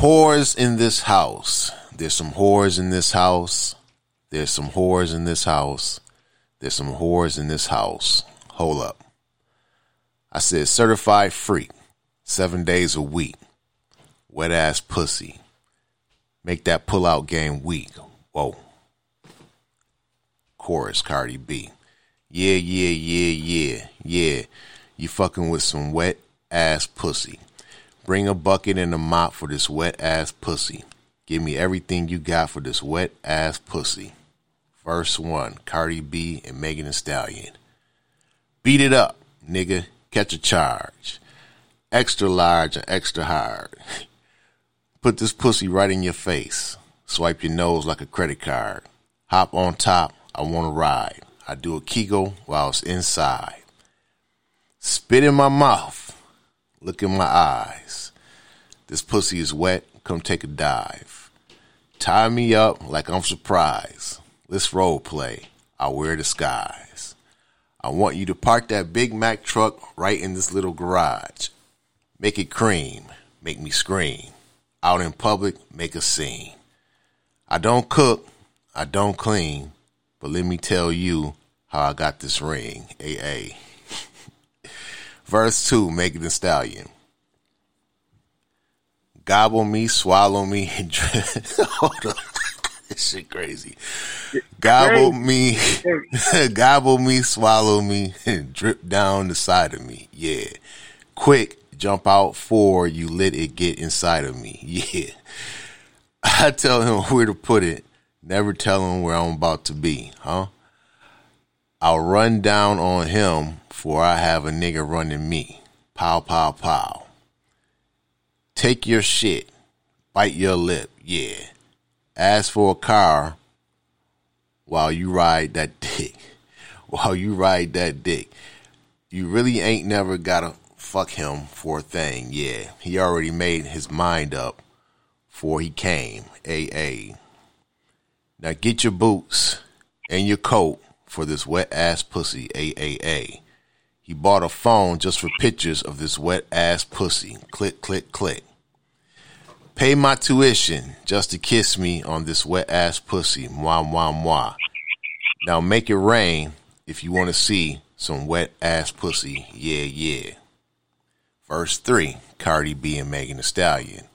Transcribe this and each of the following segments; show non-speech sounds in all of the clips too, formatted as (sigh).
Whores in this house. There's some whores in this house. There's some whores in this house. There's some whores in this house. Hold up. I said certified freak. Seven days a week. Wet ass pussy. Make that pull out game weak. Whoa. Chorus Cardi B. Yeah, yeah, yeah, yeah, yeah. You fucking with some wet ass pussy. Bring a bucket and a mop for this wet ass pussy. Give me everything you got for this wet ass pussy. Verse 1 Cardi B and Megan Thee Stallion. Beat it up, nigga. Catch a charge. Extra large and extra hard. (laughs) Put this pussy right in your face. Swipe your nose like a credit card. Hop on top. I want to ride. I do a Kegel while it's inside. Spit in my mouth. Look in my eyes. This pussy is wet. Come take a dive. Tie me up like I'm surprised. Let's role play. I wear disguise. I want you to park that Big Mac truck right in this little garage. Make it cream. Make me scream. Out in public, make a scene. I don't cook. I don't clean. But let me tell you how I got this ring. AA. Verse 2, Megan Thee Stallion. Gobble me, swallow me, and (laughs) drip. Hold on. (laughs) this shit crazy. Gobble me, (laughs) gobble me, swallow me, and drip down the side of me. Yeah. Quick, jump out for you let it get inside of me. Yeah. I tell him where to put it, never tell him where I'm about to be, huh? I'll run down on him for I have a nigga running me. Pow, pow, pow. Take your shit. Bite your lip. Yeah. Ask for a car while you ride that (laughs) dick. While you ride that dick. You really ain't never gotta fuck him for a thing. Yeah. He already made his mind up before he came. AA. Now get your boots and your coat for this wet ass pussy. AAA. He bought a phone just for pictures of this wet ass pussy. Click, click, click. Pay my tuition just to kiss me on this wet ass pussy. Mwah, mwah, mwah. Now make it rain if you want to see some wet ass pussy. Yeah, yeah. Verse 3 Cardi B and Megan Thee Stallion.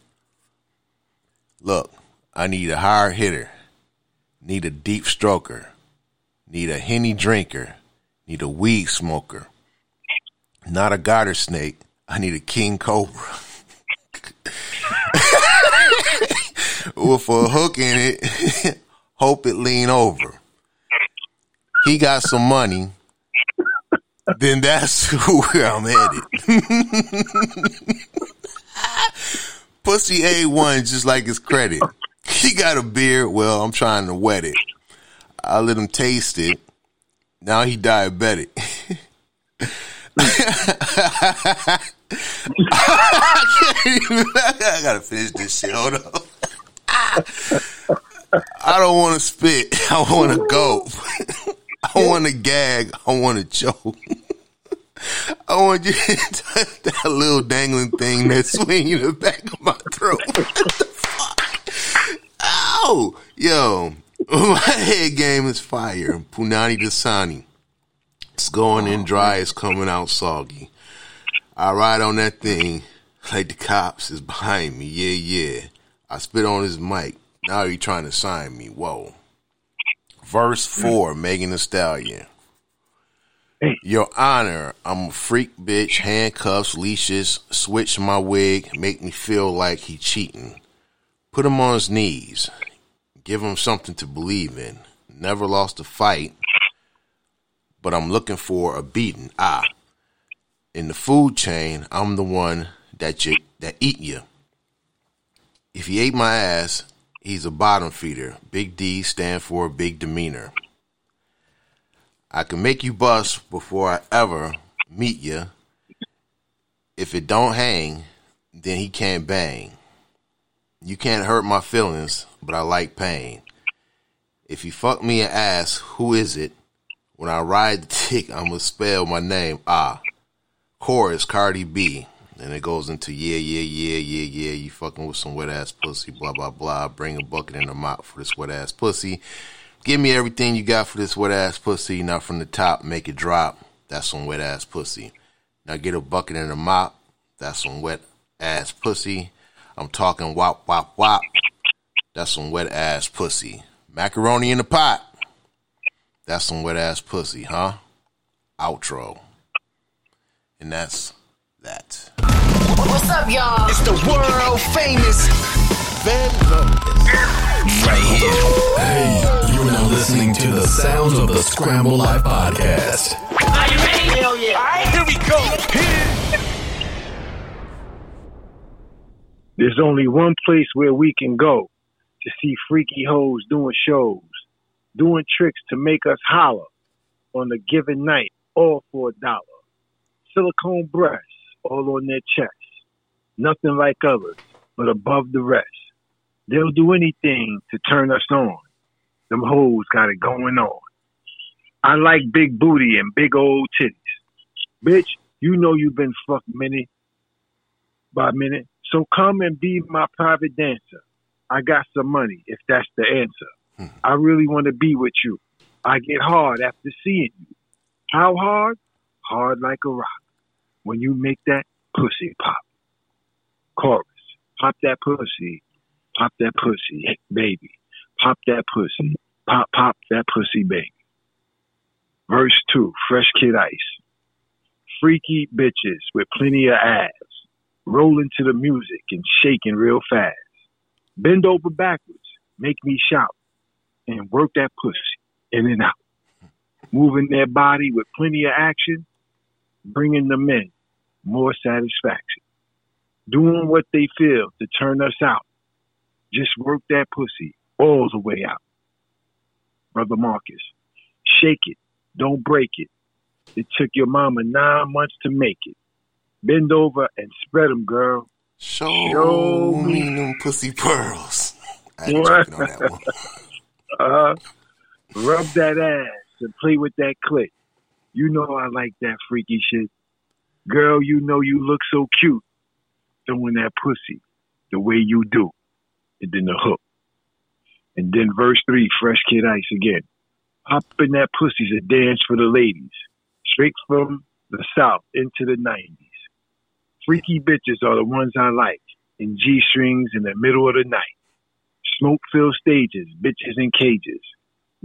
Look, I need a hard hitter, need a deep stroker, need a henny drinker, need a weed smoker, not a garter snake. I need a king cobra. With a hook in it, (laughs) hope it lean over. He got some money, then that's (laughs) where I'm headed. (laughs) Pussy A1 just like his credit. He got a beard, well, I'm trying to wet it. I let him taste it. Now he diabetic. I can't even. I gotta finish this shit. Hold on. I don't want to spit. I want to go. I want to gag. I want to choke. I want you to touch that little dangling thing that's swinging in the back of my throat. What the fuck? Ow! Yo, (laughs) my head game is fire. Punani Dasani. It's going in dry. It's coming out soggy. I ride on that thing like the cops is behind me. Yeah, yeah. I spit on his mic. Now he trying to sign me. Whoa. Verse hmm. 4, Megan Thee Stallion. Your Honor, I'm a freak bitch, handcuffs, leashes, switch my wig, make me feel like he cheating. Put him on his knees, give him something to believe in. Never lost a fight, but I'm looking for a beating. Ah, in the food chain, I'm the one that you that eat you. If he ate my ass, he's a bottom feeder. Big D stand for big demeanor. I can make you bust before I ever meet you. If it don't hang, then he can't bang. You can't hurt my feelings, but I like pain. If you fuck me an ass, who is it? When I ride the dick, I'ma spell my name. Ah. Chorus Cardi B. And it goes into yeah, yeah, yeah, yeah, yeah. You fucking with some wet ass pussy, blah blah blah. Bring a bucket and a mop for this wet ass pussy. Give me everything you got for this wet ass pussy. Now from the top, make it drop. That's some wet ass pussy. Now get a bucket and a mop. That's some wet ass pussy. I'm talking wop wop wop. That's some wet ass pussy. Macaroni in the pot. That's some wet ass pussy, huh? Outro. And that's that. What's up, y'all? It's the world famous Van Right here. Hey, you're now listening to the sounds of the Scramble Life Podcast. Are you ready? Hell yeah. All right, here we go. There's only one place where we can go to see freaky hoes doing shows, doing tricks to make us holler on a given night, all for a dollar. Silicone breasts all on their chest. Nothing like others, but above the rest. They'll do anything to turn us on. Them hoes got it going on. I like big booty and big old titties. Bitch, you know you've been fucked minute by minute. So come and be my private dancer. I got some money if that's the answer. Hmm. I really want to be with you. I get hard after seeing you. How hard? Hard like a rock. When you make that pussy pop. Chorus. Pop that pussy. Pop that pussy, baby. Pop that pussy. Pop, pop that pussy, baby. Verse 2, Fresh Kid Ice. Freaky bitches with plenty of ass, rolling to the music and shaking real fast. Bend over backwards, make me shout, and work that pussy in and out. Moving their body with plenty of action, bringing the men more satisfaction. Doing what they feel to turn us out. Just work that pussy all the way out. Brother Marcus, shake it, don't break it. It took your mama nine months to make it. Bend over and spread them, girl. Show, Show me them pussy pearls. I (laughs) on that one. Uh, rub that ass and play with that clit. You know I like that freaky shit. Girl, you know you look so cute throwing that pussy the way you do. And then the hook. And then verse three, Fresh Kid Ice again. Popping that pussy's a dance for the ladies. Straight from the South into the 90s. Freaky bitches are the ones I like. In G strings in the middle of the night. Smoke filled stages, bitches in cages.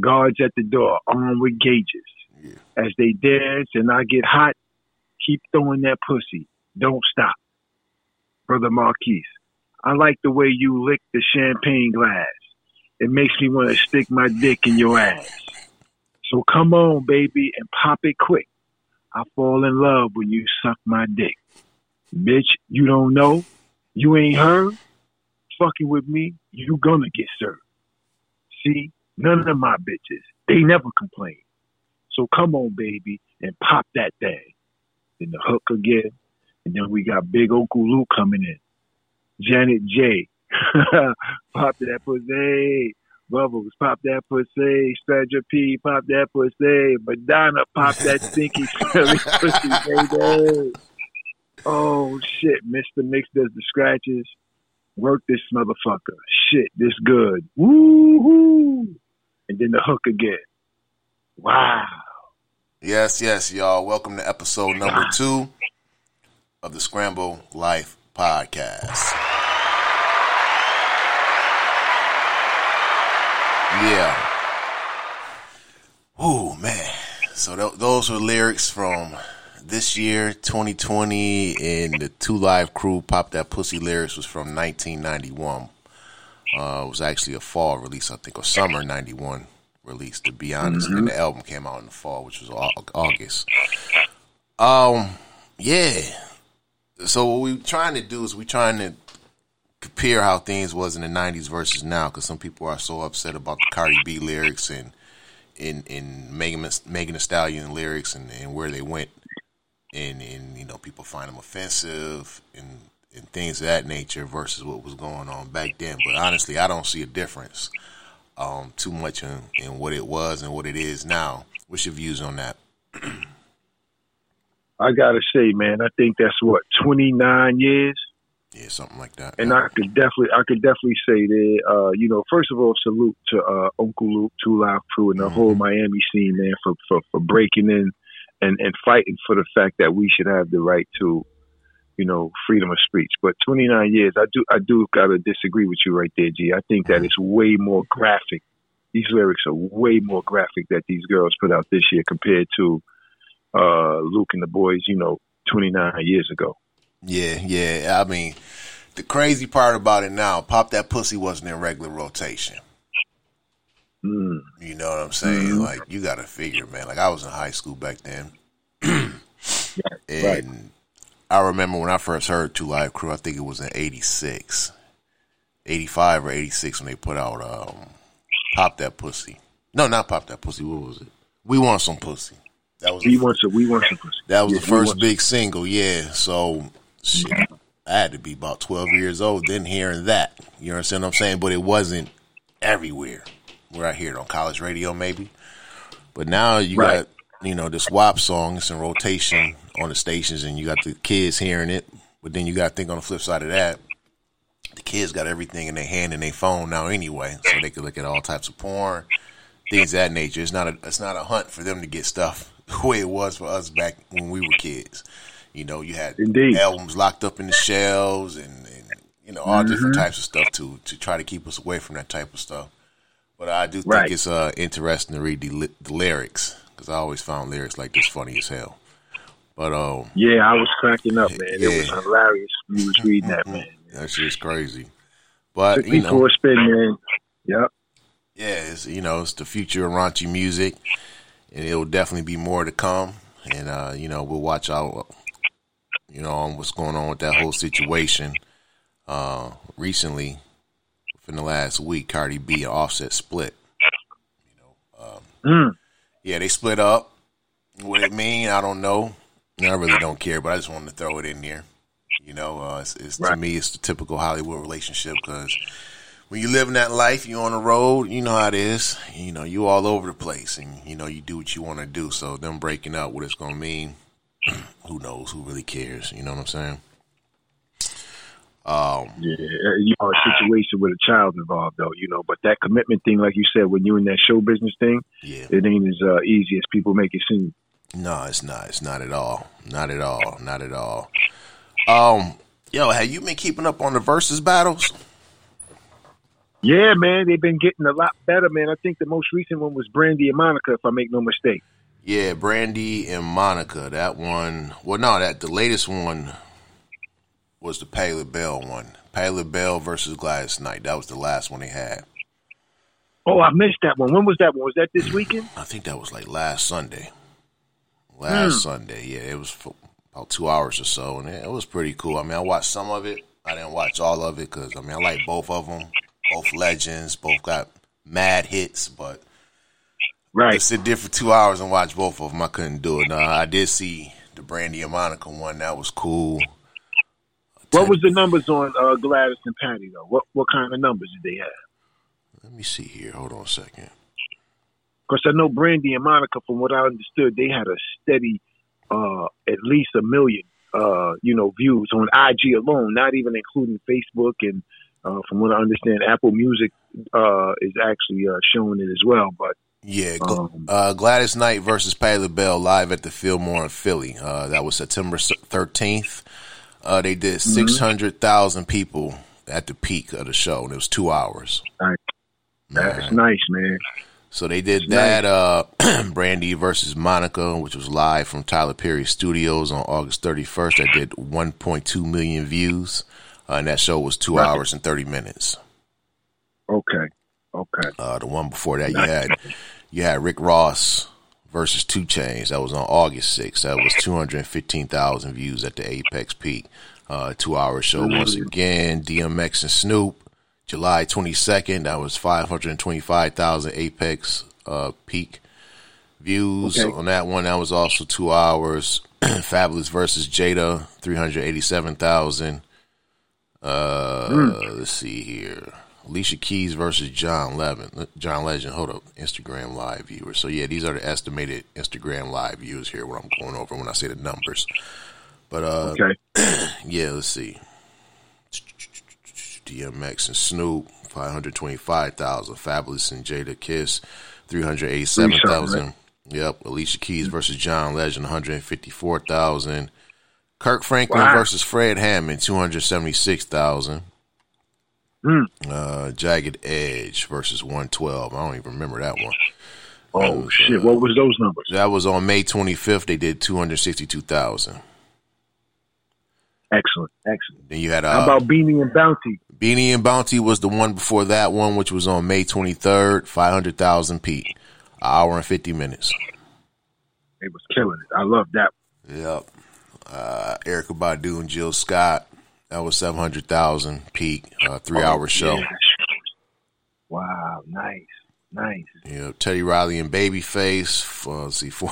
Guards at the door, armed with gauges. Yeah. As they dance and I get hot, keep throwing that pussy. Don't stop. Brother Marquis, I like the way you lick the champagne glass. It makes me want to stick my dick in your ass. So come on, baby, and pop it quick. I fall in love when you suck my dick. Bitch, you don't know? You ain't heard? Fucking with me, you gonna get served. See, none of my bitches, they never complain. So come on, baby, and pop that thing. Then the hook again. And then we got Big Uncle Luke coming in. Janet J. (laughs) pop that pussy. Bubbles, pop that pussy. Stranger P, pop that pussy. Madonna, pop that stinky, (laughs) smelly pussy, baby. (laughs) Oh shit, Mr. Mixx does the scratches. Work this motherfucker. Shit, this good. Woo And then the hook again. Wow. Yes, yes, y'all. Welcome to episode number two of the Scramble Life Podcast. Yeah. Oh man. So th- those were lyrics from this year, 2020, and the Two Live Crew. Pop That Pussy lyrics was from 1991. Uh, it was actually a fall release, I think, or summer 91 release, to be honest. Mm-hmm. And the album came out in the fall, which was August. Um, yeah. So what we're trying to do is we're trying to compare how things was in the 90s versus now, because some people are so upset about the Cardi B lyrics and in in Megan, Megan Thee Stallion lyrics and, and where they went and and you know people find them offensive and and things of that nature versus what was going on back then. But honestly, I don't see a difference um, too much in, in what it was and what it is now. What's your views on that? I gotta say, man, I think that's what twenty nine years, Yeah, something like that. and yeah. I could definitely, I could definitely say that. Uh, you know, first of all, salute to uh, Uncle Luke, Two Live Crew, and the Mhm. whole Miami scene, man, for, for for breaking in and and fighting for the fact that we should have the right to, you know, freedom of speech. But twenty nine years, I do, I do gotta disagree with you right there, G. I think that it's way more graphic. These lyrics are way more graphic that these girls put out this year compared to uh, Luke and the boys, you know, 29 years ago. Yeah, yeah. I mean, the crazy part about it now, Pop That Pussy wasn't in regular rotation. Mm. You know what I'm saying? Mhm. Like, you got to figure, man. Like, I was in high school back then. and right. I remember when I first heard Two Live Crew, I think it was in 86, 85 or 86 when they put out um, Pop That Pussy. No, not Pop That Pussy. What was it? We Want Some Pussy. That was We the want some. We want some. pussy. That was the first big single, yeah. So shit, I had to be about twelve years old then hearing that. You understand what I'm saying? But it wasn't everywhere. Where I hear it on college radio maybe. But now you Right. got, you know, this WAP song, it's in rotation on the stations and you got the kids hearing it. But then you gotta think on the flip side of that, the kids got everything in their hand and their phone now anyway. So they can look at all types of porn, things of that nature. It's not a it's not a hunt for them to get stuff (laughs) the way it was for us back when we were kids. You know, you had Indeed. albums locked up in the shelves and, and you know all different Mm-hmm. types of stuff to to try to keep us away from that type of stuff. But I do think Right. it's uh, interesting to read the, the lyrics because I always found lyrics like this funny as hell. But um, Yeah, I was cracking up, man. It was hilarious. You was (laughs) reading that, man. that shit's crazy. But Took you know, for a spin, man. Yep. yeah, it's you know it's the future of raunchy music, and it'll definitely be more to come. And uh, you know we'll watch out, you know, on what's going on with that whole situation. Uh, recently, within the last week, Cardi B and Offset split. You Mm. Yeah, they split up. What it mean, I don't know. I really don't care, but I just wanted to throw it in there. You know, uh, it's, it's to me, it's the typical Hollywood relationship because when you live in that life, you on the road, you know how it is. You know, you all over the place, and you know you do what you want to do. So them breaking up, what it's gonna mean, (clears throat) who knows? Who really cares? You know what I'm saying? Um, Yeah, you know, a situation with a child involved, though, you know. But that commitment thing, like you said, when you're in that show business thing, yeah. it ain't as uh, easy as people make it seem. No, it's not. It's not at all. Not at all. Not at all. Um, yo, have you been keeping up on the Verzuz battles? Yeah, man, they've been getting a lot better, man. I think the most recent one was Brandy and Monica, if I make no mistake. Yeah, Brandy and Monica. That one. Well, no, that the latest one was the Patti LaBelle one. Patti LaBelle versus Gladys Knight. That was the last one they had. Oh, I missed that one. When was that one? Was that this mm. weekend? I think that was like last Sunday. Last hmm. Sunday, yeah, it was for about two hours or so, and it, it was pretty cool. I mean, I watched some of it. I didn't watch all of it because I mean, I like both of them. Both legends. Both got mad hits, but Right. to sit there for two hours and watch both of them, I couldn't do it. No, I did see the Brandy and Monica one. That was cool. What was the numbers on uh, Gladys and Patti, though? What what kind of numbers did they have? Let me see here. Hold on a second. Because I know Brandy and Monica, from what I understood, they had a steady, uh, at least a million, uh, you know, views on IG alone, not even including Facebook. And uh, from what I understand, Apple Music uh, is actually uh, showing it as well. But Yeah, Um, uh, Gladys Knight versus Patti LaBelle live at the Fillmore in Philly. Uh, that was September thirteenth. Uh, they did Mm-hmm. six hundred thousand people at the peak of the show, and it was two hours. that's Man. nice, man. So they did that. Uh, (clears throat) Brandy versus Monica, which was live from Tyler Perry Studios on August thirty first. That did one point two million views, uh, and that show was two hours and thirty minutes. Okay. Okay. Uh, the one before that, you had you had Rick Ross versus 2 Chainz. That was on August 6th. That was two hundred fifteen thousand views at the Apex peak. Uh, two hour show once again. DMX and Snoop, July twenty second. That was five hundred twenty five thousand Apex uh, peak views Okay. on that one. That was also two hours. (clears throat) Fabolous versus Jada, three hundred eighty seven thousand. Uh, let's see here. Alicia Keys versus John Levin, John Legend. Hold up, Instagram live viewers. So yeah, these are the estimated Instagram live views here. What I'm going over when I say the numbers. But uh, Okay. (clears throat) yeah, let's see. DMX and Snoop, five hundred twenty-five thousand. Fabolous and Jadakiss, three hundred eighty-seven thousand. Yep. Alicia Keys versus John Legend, one hundred fifty-four thousand. Kirk Franklin Wow. versus Fred Hammond, two hundred seventy-six thousand. Hmm. Uh, Jagged Edge versus one twelve. I don't even remember that one. Oh shit! What was those numbers? That was on May twenty-fifth. They did two hundred sixty-two thousand. Excellent, excellent. Then you had uh, How about Beenie and Bounty? Beenie and Bounty was the one before that one, which was on May 23rd, 500,000 peak. An hour and 50 minutes. It was killing it. I love that. Yep. Uh, Erykah Badu and Jill Scott. That was 700,000 peak, uh, three hour show. Yeah. Wow, nice, nice. Yeah, Teddy Riley and Babyface. Uh, let's see, (laughs) four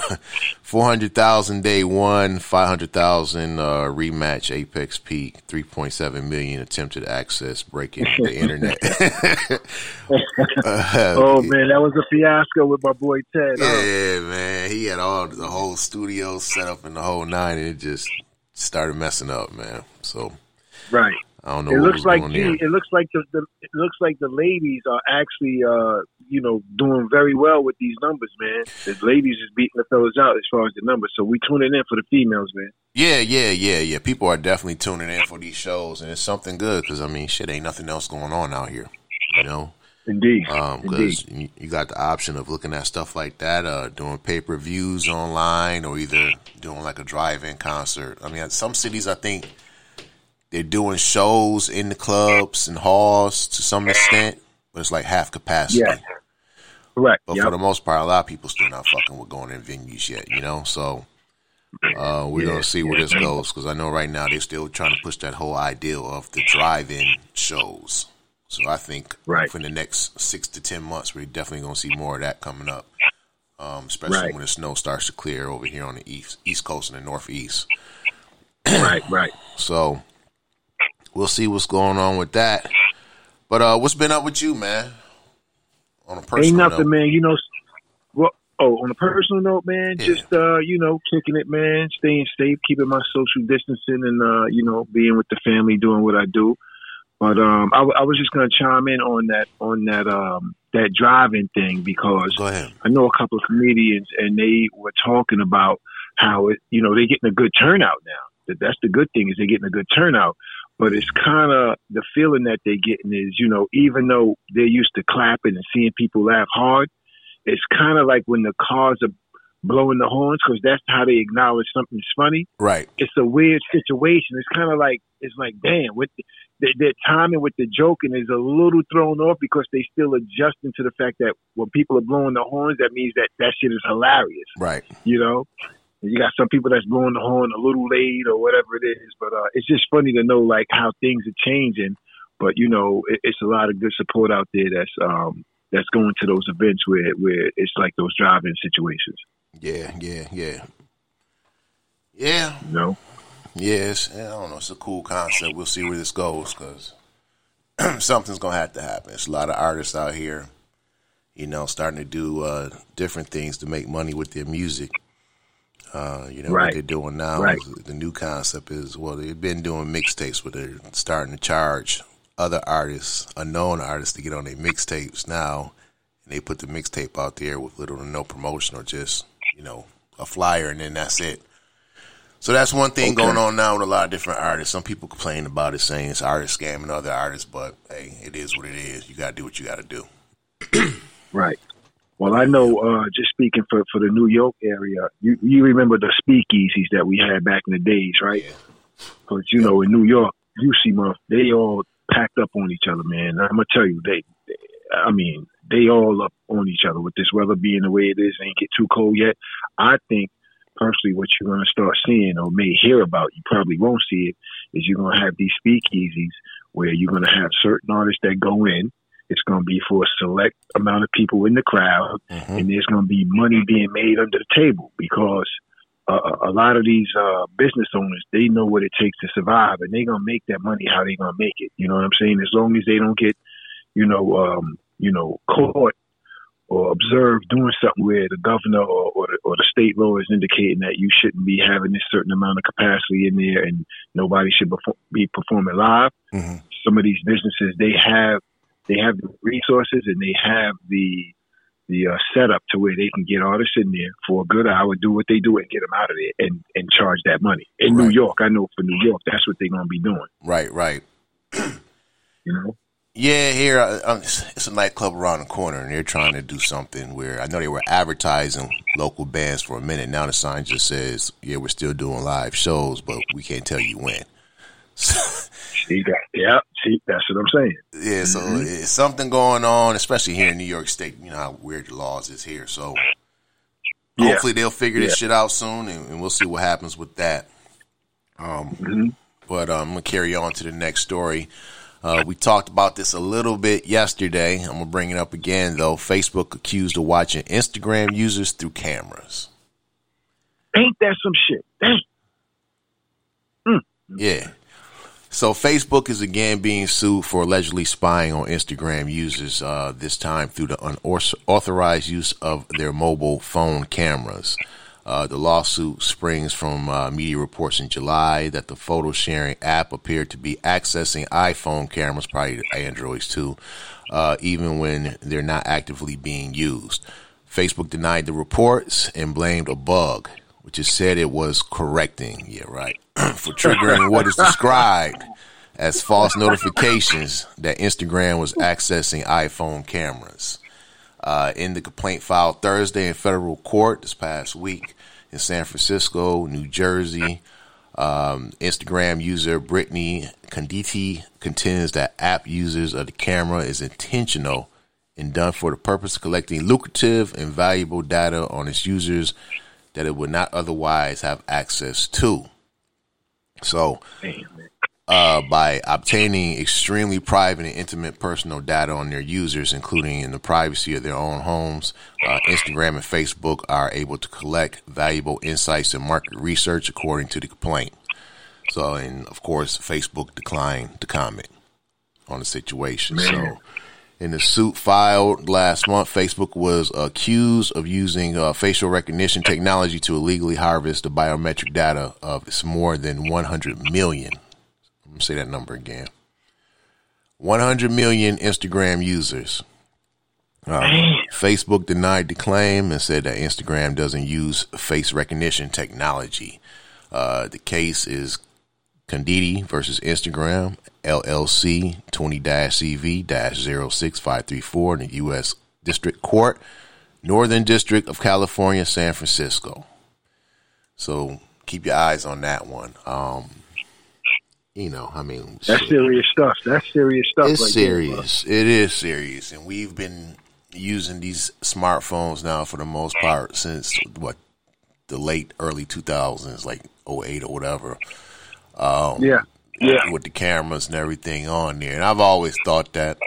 four hundred thousand day one, five hundred thousand uh, rematch Apex Peak, three point seven million attempted access breaking the internet. (laughs) (laughs) Uh, Oh man, that was a fiasco with my boy Ted. huh? Yeah, man. He had all the whole studio set up in the whole nine, and it just started messing up, man. So Right. I don't know. It looks like gee, it looks like the, the it looks like the ladies are actually uh you know doing very well with these numbers, man. The ladies is beating the fellas out as far as the numbers. So we tuning in for the females, man. Yeah, yeah, yeah, yeah. People are definitely tuning in for these shows, and it's something good because I mean, shit, ain't nothing else going on out here, you know. Indeed. Um, because you, you got the option of looking at stuff like that, uh, doing pay per views online, or either doing like a drive-in concert. I mean, at some cities, I think they're doing shows in the clubs and halls to some extent, but it's like half capacity. Yeah. Correct. But Yep. for the most part, a lot of people still not fucking with going in venues yet, you know. So uh, we're Yeah, gonna see where yeah. this goes because I know right now they're still trying to push that whole idea of the drive-in shows. So I think Right. for the next six to ten months, we're definitely gonna see more of that coming up, um, especially Right. when the snow starts to clear over here on the east east coast and the northeast. right, right. So we'll see what's going on with that. But uh, what's been up with you, man? On a personal Ain't nothing, note. man. You know, well, oh, on a personal note, man, Yeah. just uh, you know, kicking it, man, staying safe, keeping my social distancing, and uh, you know, being with the family, doing what I do. But um, I, w- I was just gonna chime in on that on that um that driving thing because I know a couple of comedians and they were talking about how it, you know, they're getting a good turnout now. That that's the good thing is they're getting a good turnout. But it's kind of the feeling that they're getting is, you know, even though they're used to clapping and seeing people laugh hard, it's kind of like when the cars are blowing the horns because that's how they acknowledge something's funny. Right. It's a weird situation. It's kind of like it's like, damn, with the, their timing with the joking is a little thrown off because they still adjusting to the fact that when people are blowing the horns, that means that that shit is hilarious, Right. you know. You got some people that's blowing the horn a little late or whatever it is, but uh, it's just funny to know like how things are changing. But you know, it, it's a lot of good support out there that's um that's going to those events where where it's like those drive-in situations, Yeah, yeah, yeah. Yeah, you know. yes. I don't know. It's a cool concept. We'll see where this goes because (clears throat) something's gonna have to happen. It's a lot of artists out here, you know, starting to do uh, different things to make money with their music. Uh, you know what they're doing now. Right. is the new concept is well, they've been doing mixtapes, where they're starting to charge other artists, unknown artists, to get on their mixtapes now, and they put the mixtape out there with little to no promotion or just you know a flyer, and then that's it. So that's one thing Okay. going on now with a lot of different artists. Some people complain about it, saying it's artist scamming other artists, but hey, it is what it is. You got to do what you got to do. (clears throat) Right. Well, I know. Uh, just speaking for for the New York area, you you remember the speakeasies that we had back in the days, right? Because you know, in New York, you see, month they all packed up on each other, man. I'm gonna tell you, they, they, I mean, they all up on each other with this weather being the way it is. Ain't get too cold yet. I think personally, what you're gonna start seeing or may hear about, you probably won't see it, is you're gonna have these speakeasies where you're gonna have certain artists that go in. It's going to be for a select amount of people in the crowd, Mhm. and there's going to be money being made under the table because uh, a lot of these uh, business owners they know what it takes to survive, and they're going to make that money how they're going to make it. You know what I'm saying? As long as they don't get, you know, um, you know, caught or observed doing something where the governor or, or, the, or the state law is indicating that you shouldn't be having this certain amount of capacity in there and nobody should be performing live. Mm-hmm. Some of these businesses they have they have the resources and they have the the uh, setup to where they can get artists in there for a good hour, do what they do, and get them out of there and and charge that money. In right. New York, I know for New York, that's what they're gonna be doing. Right, right. (clears throat) you know. Yeah, here uh, um, it's a nightclub around the corner, and they're trying to do something where I know they were advertising local bands for a minute. Now the sign just says, "Yeah, we're still doing live shows, but we can't tell you when." (laughs) that? Yeah, see, that's what I'm saying. Yeah, so mm-hmm. it's something going on, especially here in New York State. You know how weird the laws is here, so yeah. hopefully they'll figure this yeah. shit out soon, and, and, we'll see what happens with that. Um, mm-hmm. but um, I'm gonna carry on to the next story. Uh, we talked about this a little bit yesterday. I'm gonna bring it up again though. Facebook accused of watching Instagram users through cameras. Ain't that some shit? Dang. Mm. Yeah. So Facebook is again being sued for allegedly spying on Instagram users. Uh, this time through the unauthorized use of their mobile phone cameras. Uh, the lawsuit springs from uh, media reports in July that the photo sharing app appeared to be accessing iPhone cameras, probably Androids too, uh, even when they're not actively being used. Facebook denied the reports and blamed a bug, which is said it was correcting, yeah, right, (clears throat) for triggering what is described as false notifications that Instagram was accessing iPhone cameras. Uh, in the complaint filed Thursday in federal court this past week, in San Francisco, New Jersey. Um, Instagram user Brittany Conditi contends that app users of the camera is intentional and done for the purpose of collecting lucrative and valuable data on its users that it would not otherwise have access to. So, uh, by obtaining extremely private and intimate personal data on their users, including in the privacy of their own homes. Uh, Instagram and Facebook are able to collect valuable insights and market research, according to the complaint. So, and of course, Facebook declined to comment on the situation. So, in the suit filed last month, Facebook was accused of using uh, facial recognition technology to illegally harvest the biometric data of its more than 100 million Let me say that number again. 100 million Instagram users. Uh, Facebook denied the claim and said that Instagram doesn't use face recognition technology. Uh, the case is Conditi versus Instagram, LLC 20 CV 06534 in the U.S. District Court, Northern District of California, San Francisco. So keep your eyes on that one. Um, you know, I mean, that's shit. serious stuff. That's serious stuff. It's right serious. It is serious, and we've been using these smartphones now for the most part since what the late early two thousands, like 08 or whatever. Um, yeah, yeah. With the cameras and everything on there, and I've always thought that,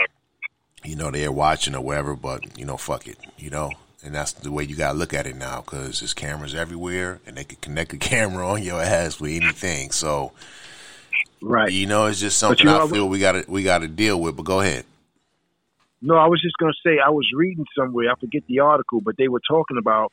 you know, they're watching or whatever, but you know, fuck it, you know. And that's the way you gotta look at it now, because there's cameras everywhere, and they can connect a (laughs) camera on your ass with anything. So, Right. You know, it's just something I feel we got to we got to deal with. But go ahead. No, I was just going to say I was reading somewhere. I forget the article, but they were talking about.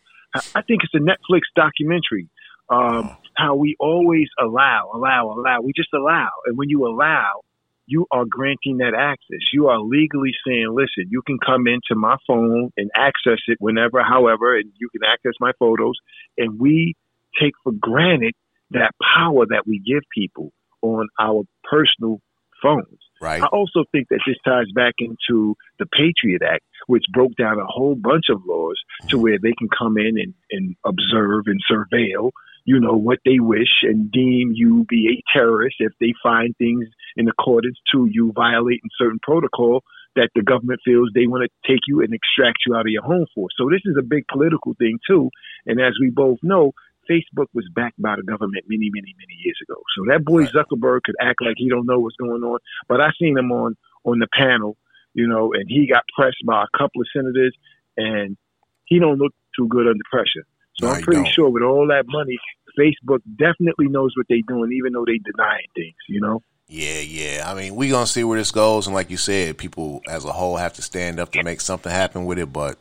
I think it's a Netflix documentary. Um, oh. How we always allow, allow, allow. We just allow, and when you allow, you are granting that access. You are legally saying, "Listen, you can come into my phone and access it whenever, however, and you can access my photos." And we take for granted that power that we give people on our personal phones. Right. I also think that this ties back into the Patriot Act, which broke down a whole bunch of laws to mm-hmm. where they can come in and, and observe and surveil, you know, what they wish and deem you be a terrorist if they find things in accordance to you violating certain protocol that the government feels they want to take you and extract you out of your home for. So this is a big political thing too. And as we both know, Facebook was backed by the government many, many, many years ago. So that boy right. Zuckerberg could act like he don't know what's going on. But I seen him on on the panel, you know, and he got pressed by a couple of senators, and he don't look too good under pressure. So no, I'm pretty sure with all that money, Facebook definitely knows what they're doing, even though they denying things. You know. Yeah, yeah. I mean, we're gonna see where this goes, and like you said, people as a whole have to stand up to make something happen with it. But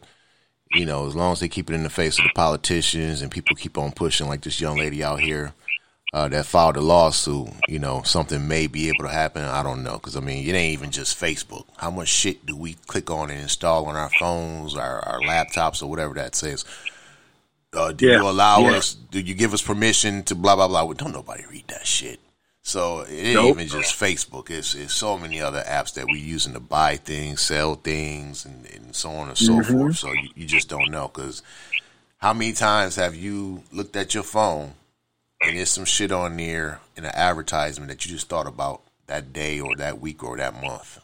you know, as long as they keep it in the face of the politicians and people keep on pushing, like this young lady out here uh, that filed a lawsuit, you know, something may be able to happen. I don't know, because I mean, it ain't even just Facebook. How much shit do we click on and install on our phones, our, our laptops, or whatever that says? Uh, do Yeah, you allow yeah. us? Do you give us permission to blah blah blah? Well, don't nobody read that shit. So it ain't Nope. even just Facebook. It's, it's so many other apps that we're using to buy things, sell things, and, and so on and so Mm-hmm. forth. So you, you just don't know because how many times have you looked at your phone and there's some shit on there in an advertisement that you just thought about that day or that week or that month?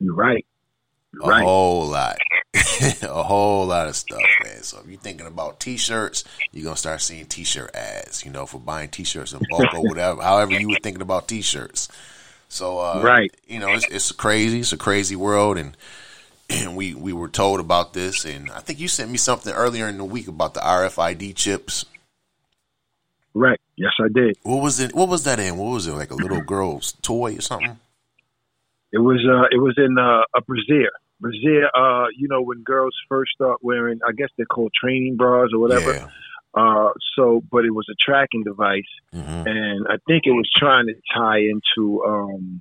You're right. You're A right. whole lot. (laughs) a whole lot of stuff, man. So if you're thinking about t-shirts, you're gonna start seeing t-shirt ads, you know, for buying t-shirts in bulk or whatever. However you were thinking about t-shirts. So uh, Right. you know, it's it's crazy. It's a crazy world, and and we we were told about this, and I think you sent me something earlier in the week about the RFID chips. Right. Yes, I did. What was it? What was that in? What was it? Like a little girl's toy or something? It was uh it was in uh, a brassiere. Brassiere, uh, you know, when girls first start wearing I guess they're called training bras or whatever. Yeah. Uh so but it was a tracking device hmm and I think it was trying to tie into um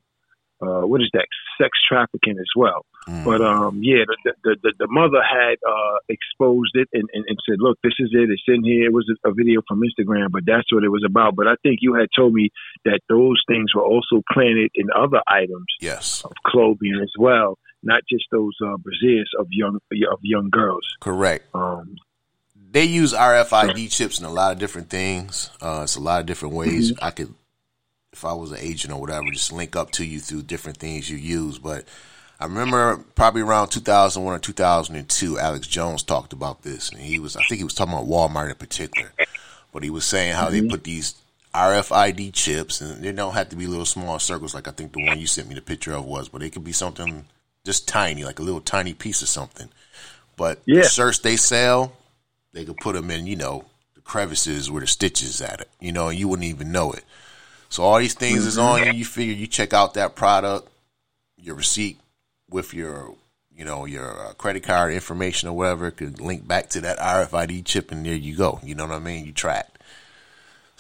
uh what is that? Sex trafficking as well. Mm. But um yeah, the the the, the mother had uh exposed it and, and, and said, Look, this is it, it's in here. It was a, a video from Instagram, but that's what it was about. But I think you had told me that those things were also planted in other items yes, of clothing as well, not just those uh, brassieres of young of young girls. correct. Um, they use RFID chips in a lot of different things. Uh, it's a lot of different ways. I could, if I was an agent or whatever, just link up to you through different things you use. But I remember probably around 2001 or 2002, Alex Jones talked about this, and he was, I think he was talking about Walmart in particular, but he was saying how they put these RFID chips, and they don't have to be little small circles like I think the one you sent me the picture of was, but it could be something just tiny, like a little tiny piece of something. But Yeah. the shirts they sell, they could put them in, you know, the crevices where the stitches at it, you know, and you wouldn't even know it. So all these things is on you. You figure you check out that product, your receipt with your, you know, your uh, credit card information or whatever could link back to that RFID chip, and there you go. You know what I mean? You tracked.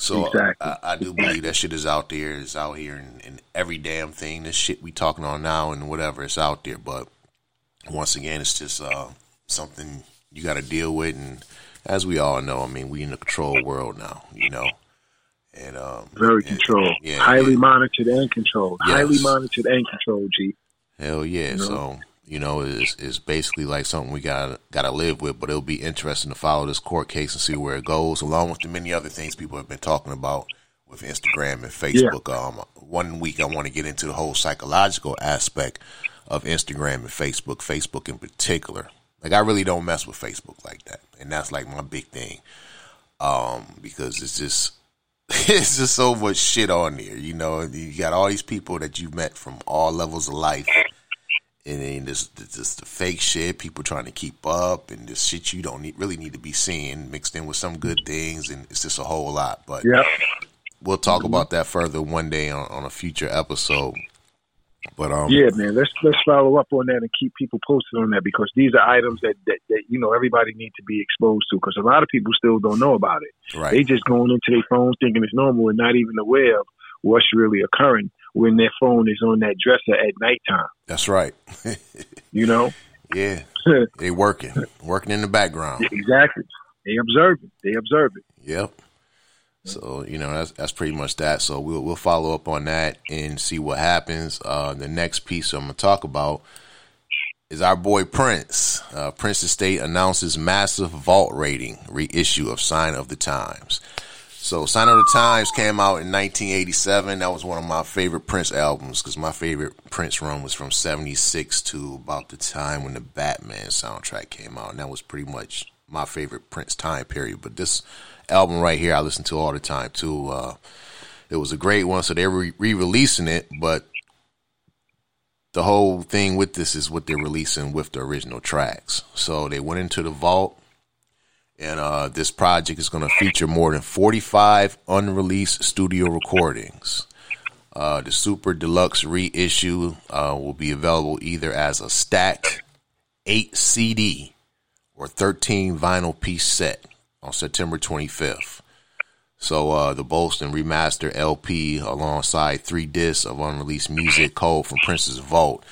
So Exactly. I, I do believe that shit is out there. It's out here, and, and every damn thing, this shit we talking on now, and whatever, it's out there. But once again, it's just uh, something you got to deal with, and as we all know, I mean, we in the control world now, you know, and um, very and- controlled, yeah, highly yeah. monitored and controlled, Yes. highly monitored and controlled. G. Hell yeah! know? So you know, it's, it's basically like something we got got to live with. But it'll be interesting to follow this court case and see where it goes, along with the many other things people have been talking about with Instagram and Facebook. Um, one week I want to get into the whole psychological aspect of Instagram and Facebook, Facebook in particular. Like I really don't mess with Facebook like that, and that's like my big thing. Um, because it's just (laughs) it's just so much shit on there. You know, you got all these people that you've met from all levels of life, and then this this the fake shit, people trying to keep up, and this shit you don't need, really need to be seeing mixed in with some good things, and it's just a whole lot. But Yep. we'll talk about that further one day on, on a future episode. But um, Yeah, man. Let's let's follow up on that and keep people posted on that because these are items that that, that you know everybody needs to be exposed to because a lot of people still don't know about it. They right, just going into their phones thinking it's normal and not even aware of what's really occurring when their phone is on that dresser at nighttime. that's right. (laughs) You know. yeah, (laughs) they working, working in the background. Exactly. They observe it. They observe it. Yep. So you know that's that's pretty much that. So we'll we'll follow up on that and see what happens. Uh, the next piece I'm gonna talk about is our boy Prince. Uh, Prince Estate announces massive vault rating reissue of Sign O' the Times. So Sign O' the Times came out in 1987. That was one of my favorite Prince albums because my favorite Prince run was from 76 to about the time when the Batman soundtrack came out. And that was pretty much my favorite Prince time period. But this album right here, I listen to all the time too. Uh, it was a great one. So they're re releasing it, but the whole thing with this is what they're releasing with the original tracks. So they went into the vault and uh, this project is going to feature more than 45 unreleased studio recordings. Uh, the Super Deluxe reissue uh, will be available either as a stack 8 CD or 13 vinyl piece set on September 25th. So uh, the Bolston remaster LP alongside three discs of unreleased music cold from Prince's Vault.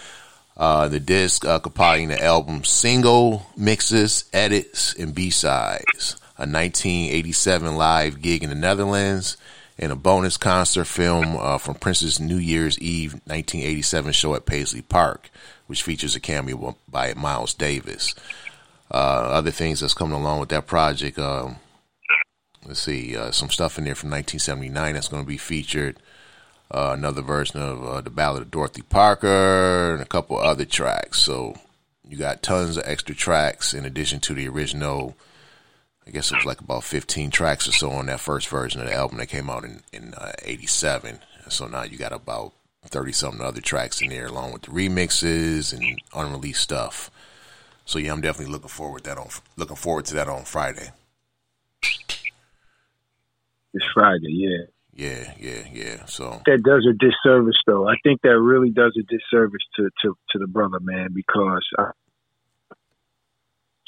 Uh, the disc uh, compiling the album single mixes, edits, and B-sides. A 1987 live gig in the Netherlands and a bonus concert film uh, from Prince's New Year's Eve 1987 show at Paisley Park, which features a cameo by Miles Davis. Uh, other things that's coming along with that project, um, let's see, uh, some stuff in there from 1979 that's going to be featured. Uh, another version of uh, the Ballad of Dorothy Parker and a couple other tracks. So you got tons of extra tracks in addition to the original I guess it was like about 15 tracks or so on that first version of the album that came out in in uh, 87. So now you got about 30 something other tracks in there along with the remixes and unreleased stuff. So yeah, I'm definitely looking forward that on looking forward to that on Friday. It's Friday, yeah. Yeah, yeah, yeah. So that does a disservice, though. I think that really does a disservice to to, to the brother, man, because I,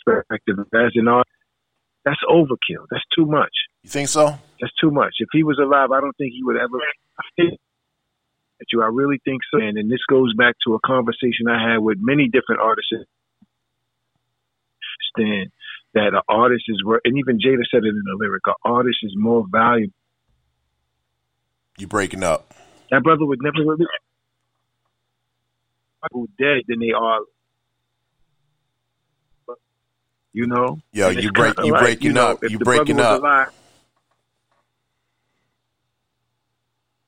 perspective as an artist, that's overkill. That's too much. You think so? That's too much. If he was alive, I don't think he would ever. I think you. I really think so. And, and this goes back to a conversation I had with many different artists. Understand that an artist is worth, and even Jada said it in the lyric. An artist is more valuable. You breaking up? That brother would never release. People dead than they are you know. Yo, you break, you like, breaking you know, up, you breaking up. Alive,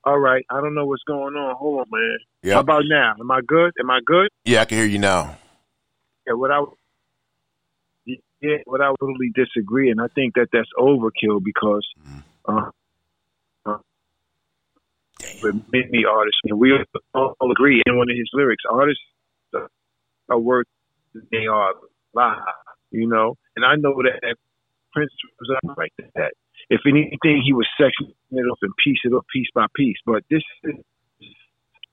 all right, I don't know what's going on. Hold on, man. Yep. How about now? Am I good? Am I good? Yeah, I can hear you now. Yeah, what I yeah, what I totally disagree, and I think that that's overkill because mm. uh, with many artists, and we all agree in one of his lyrics, artists are worth they are live you know. And I know that Prince was not like that. If anything, he was sectioning it up and piece it up piece by piece. But this is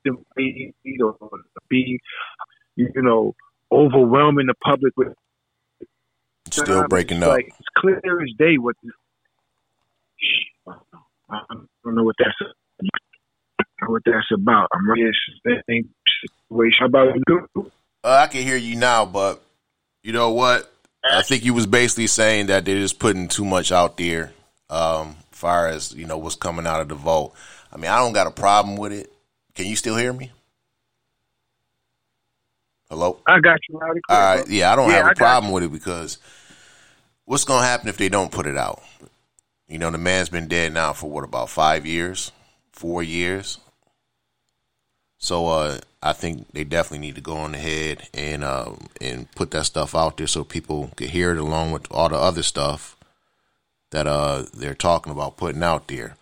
simply, you know, be, you know, overwhelming the public with. Still breaking up. Like, it's clear as day what. I don't know what that's what that's about. I'm really situation. How about you? Uh, I can hear you now, but you know what? I think you was basically saying that they're just putting too much out there, um, far as you know what's coming out of the vault. I mean, I don't got a problem with it. Can you still hear me? Hello. I got you. All right. Yeah, I don't yeah, have a problem with it because what's gonna happen if they don't put it out? You know, the man's been dead now for what about five years, four years. So uh, I think they definitely need to go on ahead and uh, and put that stuff out there so people can hear it along with all the other stuff that uh, they're talking about putting out there.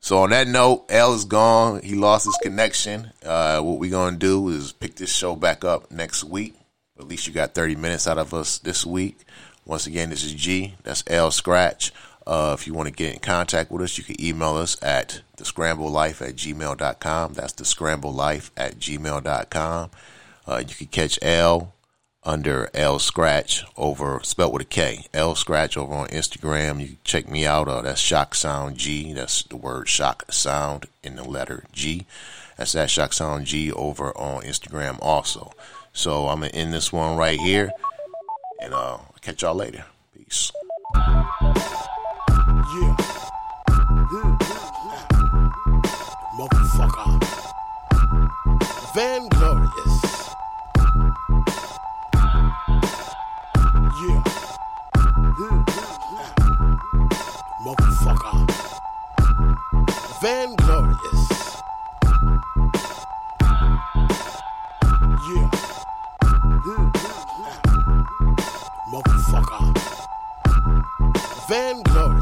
So on that note, L is gone. He lost his connection. Uh, what we're gonna do is pick this show back up next week. At least you got 30 minutes out of us this week. Once again, this is G. That's L Scratch. Uh, if you want to get in contact with us, you can email us at the scramble life at gmail.com. That's the scramble life at gmail.com. Uh, you can catch L under L Scratch over spelled with a K. L Scratch over on Instagram. You check me out. Uh, that's Shock Sound G. That's the word Shock Sound in the letter G. That's that Shock Sound G over on Instagram also. So I'm gonna end this one right here, and uh, catch y'all later. Peace. Yeah. Van Glorious. Yeah. Motherfucker. Van Glorious. Yeah. Motherfucker. Van Glorious.